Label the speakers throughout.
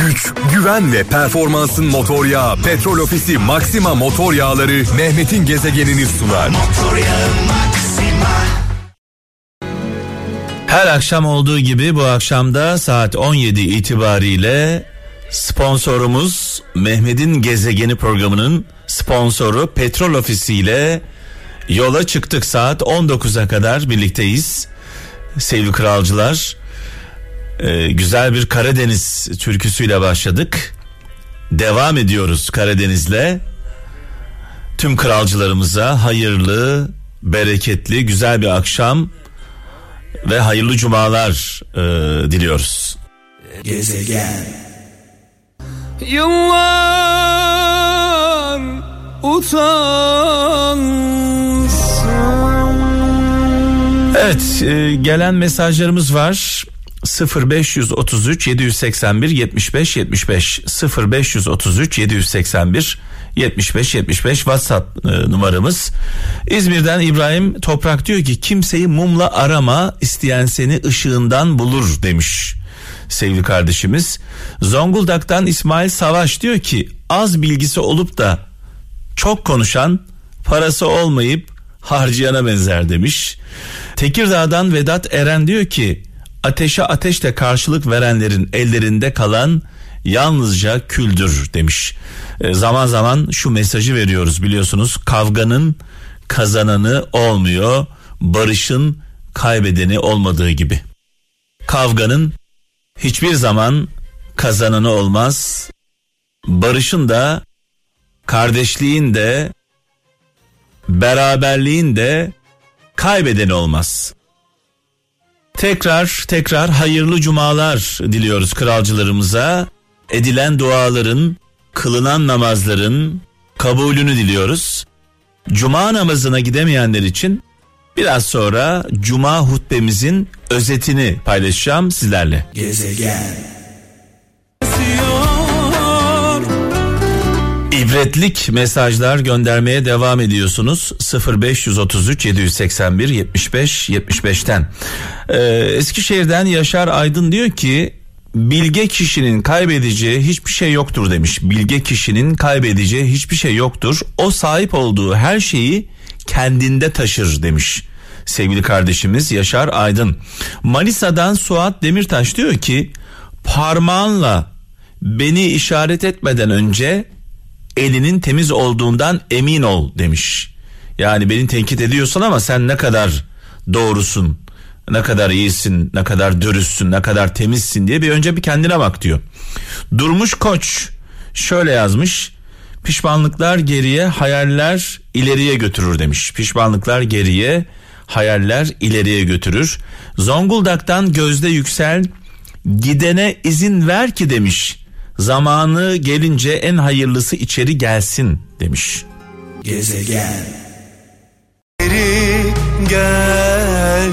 Speaker 1: güç, güven ve performansın motor yağı Petrol Ofisi Maxima motor yağları Mehmet'in gezegenini sunar.
Speaker 2: Her akşam olduğu gibi bu akşamda saat 17 itibariyle sponsorumuz Mehmet'in gezegeni programının sponsoru Petrol Ofisi ile yola çıktık saat 19'a kadar birlikteyiz. Sevgili kralcılar ee, güzel bir Karadeniz türküsüyle başladık. Devam ediyoruz Karadeniz'le. Tüm kralcılarımıza hayırlı, bereketli, güzel bir akşam ve hayırlı cumalar e, diliyoruz. Gezegen. Yıllar utansın. Evet e, gelen mesajlarımız var. 0533 781 75 75 0533 781 75 75 WhatsApp e, numaramız. İzmir'den İbrahim Toprak diyor ki kimseyi mumla arama isteyen seni ışığından bulur demiş sevgili kardeşimiz. Zonguldak'tan İsmail Savaş diyor ki az bilgisi olup da çok konuşan parası olmayıp harcayana benzer demiş. Tekirdağ'dan Vedat Eren diyor ki ateşe ateşle karşılık verenlerin ellerinde kalan yalnızca küldür demiş. E, zaman zaman şu mesajı veriyoruz biliyorsunuz kavganın kazananı olmuyor barışın kaybedeni olmadığı gibi. Kavganın hiçbir zaman kazananı olmaz. Barışın da kardeşliğin de beraberliğin de kaybedeni olmaz. Tekrar tekrar hayırlı cumalar diliyoruz kralcılarımıza. Edilen duaların, kılınan namazların kabulünü diliyoruz. Cuma namazına gidemeyenler için biraz sonra cuma hutbemizin özetini paylaşacağım sizlerle. Gezegen ibretlik mesajlar göndermeye devam ediyorsunuz. 0533 781 75 75'ten ee, Eskişehir'den Yaşar Aydın diyor ki bilge kişinin kaybedeceği hiçbir şey yoktur demiş. Bilge kişinin kaybedeceği hiçbir şey yoktur. O sahip olduğu her şeyi kendinde taşır demiş sevgili kardeşimiz Yaşar Aydın. Manisa'dan Suat Demirtaş diyor ki parmağınla beni işaret etmeden önce elinin temiz olduğundan emin ol demiş. Yani beni tenkit ediyorsun ama sen ne kadar doğrusun, ne kadar iyisin, ne kadar dürüstsün, ne kadar temizsin diye bir önce bir kendine bak diyor. Durmuş Koç şöyle yazmış. Pişmanlıklar geriye, hayaller ileriye götürür demiş. Pişmanlıklar geriye, hayaller ileriye götürür. Zonguldak'tan Gözde Yüksel gidene izin ver ki demiş. Zamanı gelince en hayırlısı içeri gelsin demiş. Gezegen. Geldi.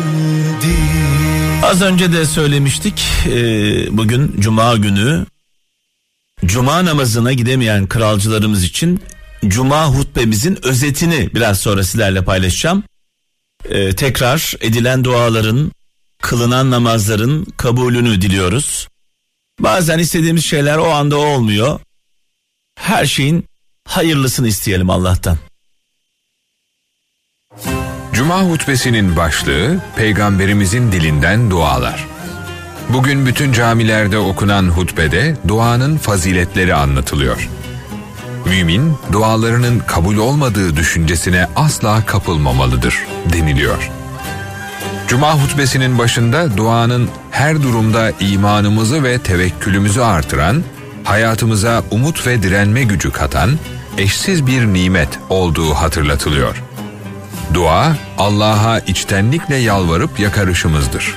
Speaker 2: Az önce de söylemiştik e, bugün cuma günü cuma namazına gidemeyen kralcılarımız için cuma hutbemizin özetini biraz sonra sizlerle paylaşacağım. E, tekrar edilen duaların kılınan namazların kabulünü diliyoruz. Bazen istediğimiz şeyler o anda olmuyor. Her şeyin hayırlısını isteyelim Allah'tan.
Speaker 3: Cuma hutbesinin başlığı peygamberimizin dilinden dualar. Bugün bütün camilerde okunan hutbede duanın faziletleri anlatılıyor. Mümin dualarının kabul olmadığı düşüncesine asla kapılmamalıdır deniliyor. Cuma hutbesinin başında duanın her durumda imanımızı ve tevekkülümüzü artıran, hayatımıza umut ve direnme gücü katan eşsiz bir nimet olduğu hatırlatılıyor. Dua, Allah'a içtenlikle yalvarıp yakarışımızdır.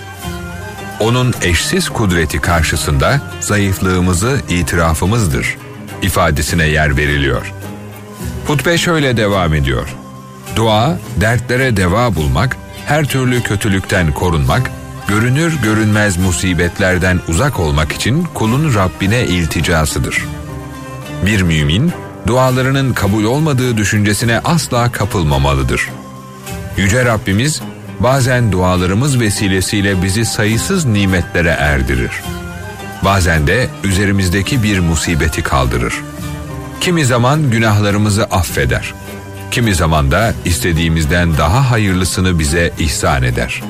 Speaker 3: Onun eşsiz kudreti karşısında zayıflığımızı itirafımızdır ifadesine yer veriliyor. Hutbe şöyle devam ediyor. Dua, dertlere deva bulmak, her türlü kötülükten korunmak, görünür görünmez musibetlerden uzak olmak için kulun Rabbine ilticasıdır. Bir mümin, dualarının kabul olmadığı düşüncesine asla kapılmamalıdır. Yüce Rabbimiz, bazen dualarımız vesilesiyle bizi sayısız nimetlere erdirir. Bazen de üzerimizdeki bir musibeti kaldırır. Kimi zaman günahlarımızı affeder. Kimi zaman da istediğimizden daha hayırlısını bize ihsan eder.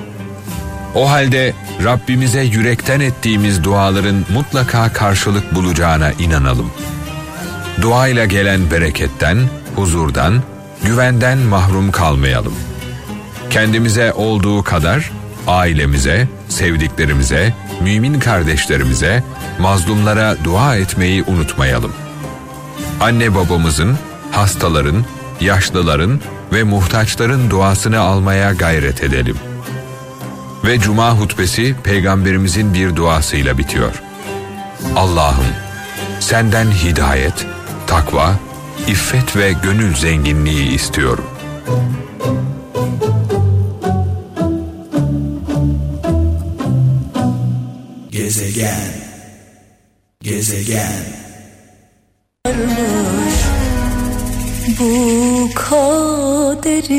Speaker 3: O halde Rabbimize yürekten ettiğimiz duaların mutlaka karşılık bulacağına inanalım. Duayla gelen bereketten, huzurdan, güvenden mahrum kalmayalım. Kendimize olduğu kadar ailemize, sevdiklerimize, mümin kardeşlerimize, mazlumlara dua etmeyi unutmayalım. Anne babamızın, hastaların, yaşlıların ve muhtaçların duasını almaya gayret edelim. Ve cuma hutbesi peygamberimizin bir duasıyla bitiyor. Allah'ım senden hidayet, takva, iffet ve gönül zenginliği istiyorum.
Speaker 4: Gezegen Gezegen
Speaker 5: Bu kaderimde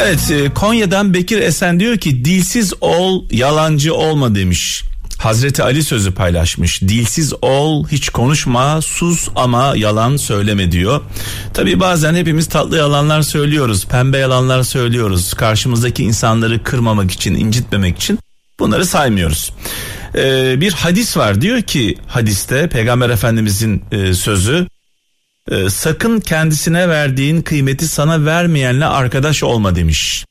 Speaker 2: Evet e, Konya'dan Bekir Esen diyor ki dilsiz ol yalancı olma demiş. Hazreti Ali sözü paylaşmış. Dilsiz ol, hiç konuşma, sus ama yalan söyleme diyor. Tabi bazen hepimiz tatlı yalanlar söylüyoruz, pembe yalanlar söylüyoruz. Karşımızdaki insanları kırmamak için, incitmemek için bunları saymıyoruz. Ee, bir hadis var diyor ki hadiste Peygamber Efendimizin e, sözü e, sakın kendisine verdiğin kıymeti sana vermeyenle arkadaş olma demiş.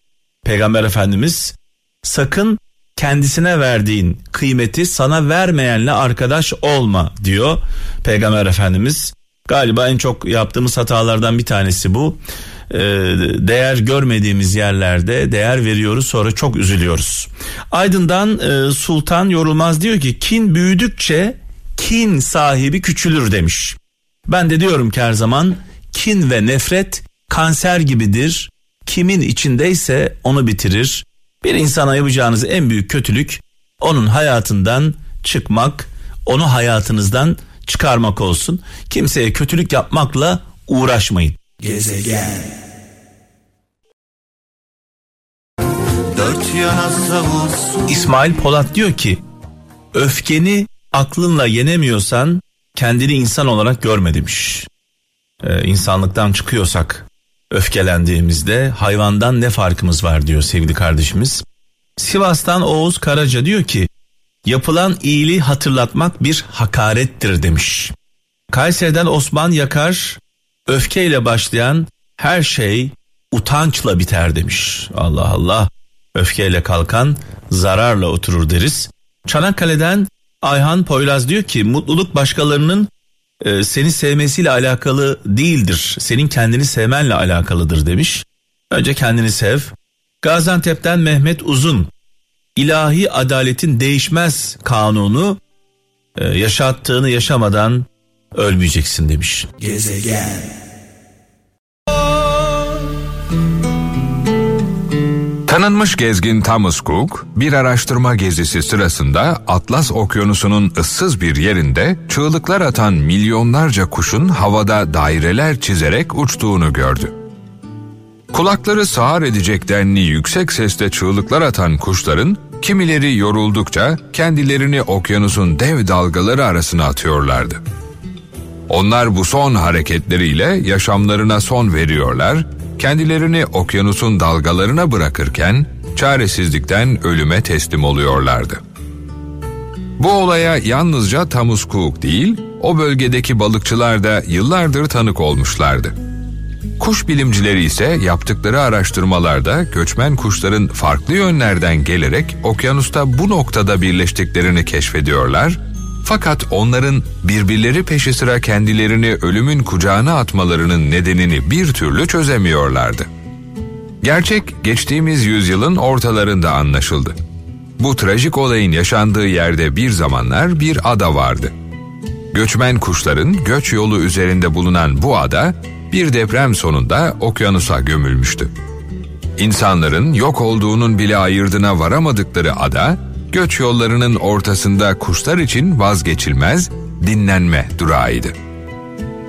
Speaker 2: Peygamber Efendimiz sakın kendisine verdiğin kıymeti sana vermeyenle arkadaş olma diyor Peygamber Efendimiz. Galiba en çok yaptığımız hatalardan bir tanesi bu. Ee, değer görmediğimiz yerlerde değer veriyoruz sonra çok üzülüyoruz. Aydın'dan e, Sultan Yorulmaz diyor ki kin büyüdükçe kin sahibi küçülür demiş. Ben de diyorum ki her zaman kin ve nefret kanser gibidir. Kimin içindeyse onu bitirir. Bir insana yapacağınız en büyük kötülük onun hayatından çıkmak, onu hayatınızdan çıkarmak olsun. Kimseye kötülük yapmakla uğraşmayın.
Speaker 4: Gezegen
Speaker 2: İsmail Polat diyor ki öfkeni aklınla yenemiyorsan kendini insan olarak görme demiş. Ee, insanlıktan çıkıyorsak öfkelendiğimizde hayvandan ne farkımız var diyor sevgili kardeşimiz. Sivas'tan Oğuz Karaca diyor ki yapılan iyiliği hatırlatmak bir hakarettir demiş. Kayseri'den Osman Yakar öfkeyle başlayan her şey utançla biter demiş. Allah Allah öfkeyle kalkan zararla oturur deriz. Çanakkale'den Ayhan Poyraz diyor ki mutluluk başkalarının e, seni sevmesiyle alakalı değildir. Senin kendini sevmenle alakalıdır demiş. Önce kendini sev. Gaziantep'ten Mehmet Uzun ilahi adaletin değişmez kanunu e, yaşattığını yaşamadan ölmeyeceksin demiş.
Speaker 4: Gezegen
Speaker 3: Tanınmış gezgin Thomas Cook, bir araştırma gezisi sırasında Atlas Okyanusu'nun ıssız bir yerinde çığlıklar atan milyonlarca kuşun havada daireler çizerek uçtuğunu gördü. Kulakları sağır edecek denli yüksek sesle çığlıklar atan kuşların kimileri yoruldukça kendilerini okyanusun dev dalgaları arasına atıyorlardı. Onlar bu son hareketleriyle yaşamlarına son veriyorlar kendilerini okyanusun dalgalarına bırakırken çaresizlikten ölüme teslim oluyorlardı. Bu olaya yalnızca Tamus Cook değil, o bölgedeki balıkçılar da yıllardır tanık olmuşlardı. Kuş bilimcileri ise yaptıkları araştırmalarda göçmen kuşların farklı yönlerden gelerek okyanusta bu noktada birleştiklerini keşfediyorlar fakat onların birbirleri peşi sıra kendilerini ölümün kucağına atmalarının nedenini bir türlü çözemiyorlardı. Gerçek geçtiğimiz yüzyılın ortalarında anlaşıldı. Bu trajik olayın yaşandığı yerde bir zamanlar bir ada vardı. Göçmen kuşların göç yolu üzerinde bulunan bu ada bir deprem sonunda okyanusa gömülmüştü. İnsanların yok olduğunun bile ayırdına varamadıkları ada göç yollarının ortasında kuşlar için vazgeçilmez dinlenme durağıydı.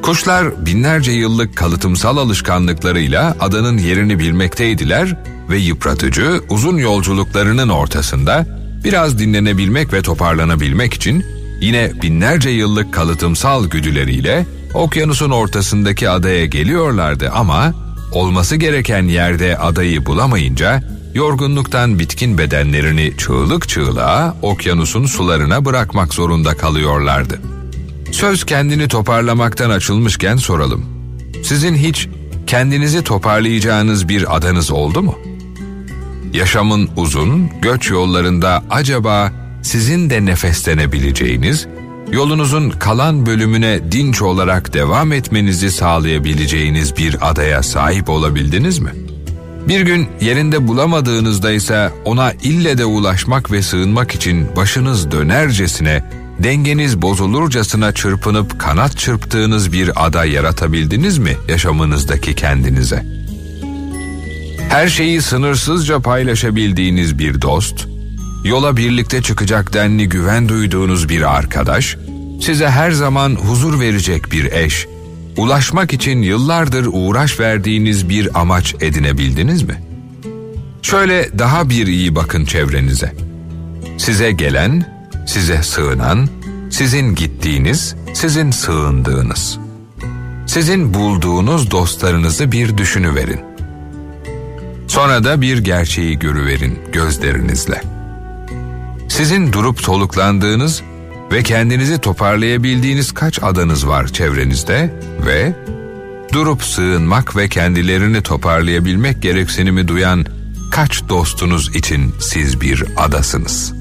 Speaker 3: Kuşlar binlerce yıllık kalıtımsal alışkanlıklarıyla adanın yerini bilmekteydiler ve yıpratıcı uzun yolculuklarının ortasında biraz dinlenebilmek ve toparlanabilmek için yine binlerce yıllık kalıtımsal güdüleriyle okyanusun ortasındaki adaya geliyorlardı ama olması gereken yerde adayı bulamayınca yorgunluktan bitkin bedenlerini çığlık çığlığa okyanusun sularına bırakmak zorunda kalıyorlardı. Söz kendini toparlamaktan açılmışken soralım. Sizin hiç kendinizi toparlayacağınız bir adanız oldu mu? Yaşamın uzun, göç yollarında acaba sizin de nefeslenebileceğiniz, yolunuzun kalan bölümüne dinç olarak devam etmenizi sağlayabileceğiniz bir adaya sahip olabildiniz mi? Bir gün yerinde bulamadığınızda ise ona ille de ulaşmak ve sığınmak için başınız dönercesine, dengeniz bozulurcasına çırpınıp kanat çırptığınız bir ada yaratabildiniz mi yaşamınızdaki kendinize? Her şeyi sınırsızca paylaşabildiğiniz bir dost, yola birlikte çıkacak denli güven duyduğunuz bir arkadaş, size her zaman huzur verecek bir eş, ulaşmak için yıllardır uğraş verdiğiniz bir amaç edinebildiniz mi? Şöyle daha bir iyi bakın çevrenize. Size gelen, size sığınan, sizin gittiğiniz, sizin sığındığınız. Sizin bulduğunuz dostlarınızı bir düşünüverin. Sonra da bir gerçeği görüverin gözlerinizle. Sizin durup soluklandığınız ve kendinizi toparlayabildiğiniz kaç adanız var çevrenizde ve durup sığınmak ve kendilerini toparlayabilmek gereksinimi duyan kaç dostunuz için siz bir adasınız?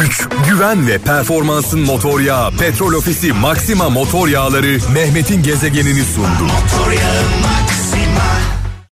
Speaker 1: Güç, güven ve performansın motor yağı Petrol Ofisi Maxima Motor Yağları Mehmet'in gezegenini sundu.
Speaker 4: Motor yağı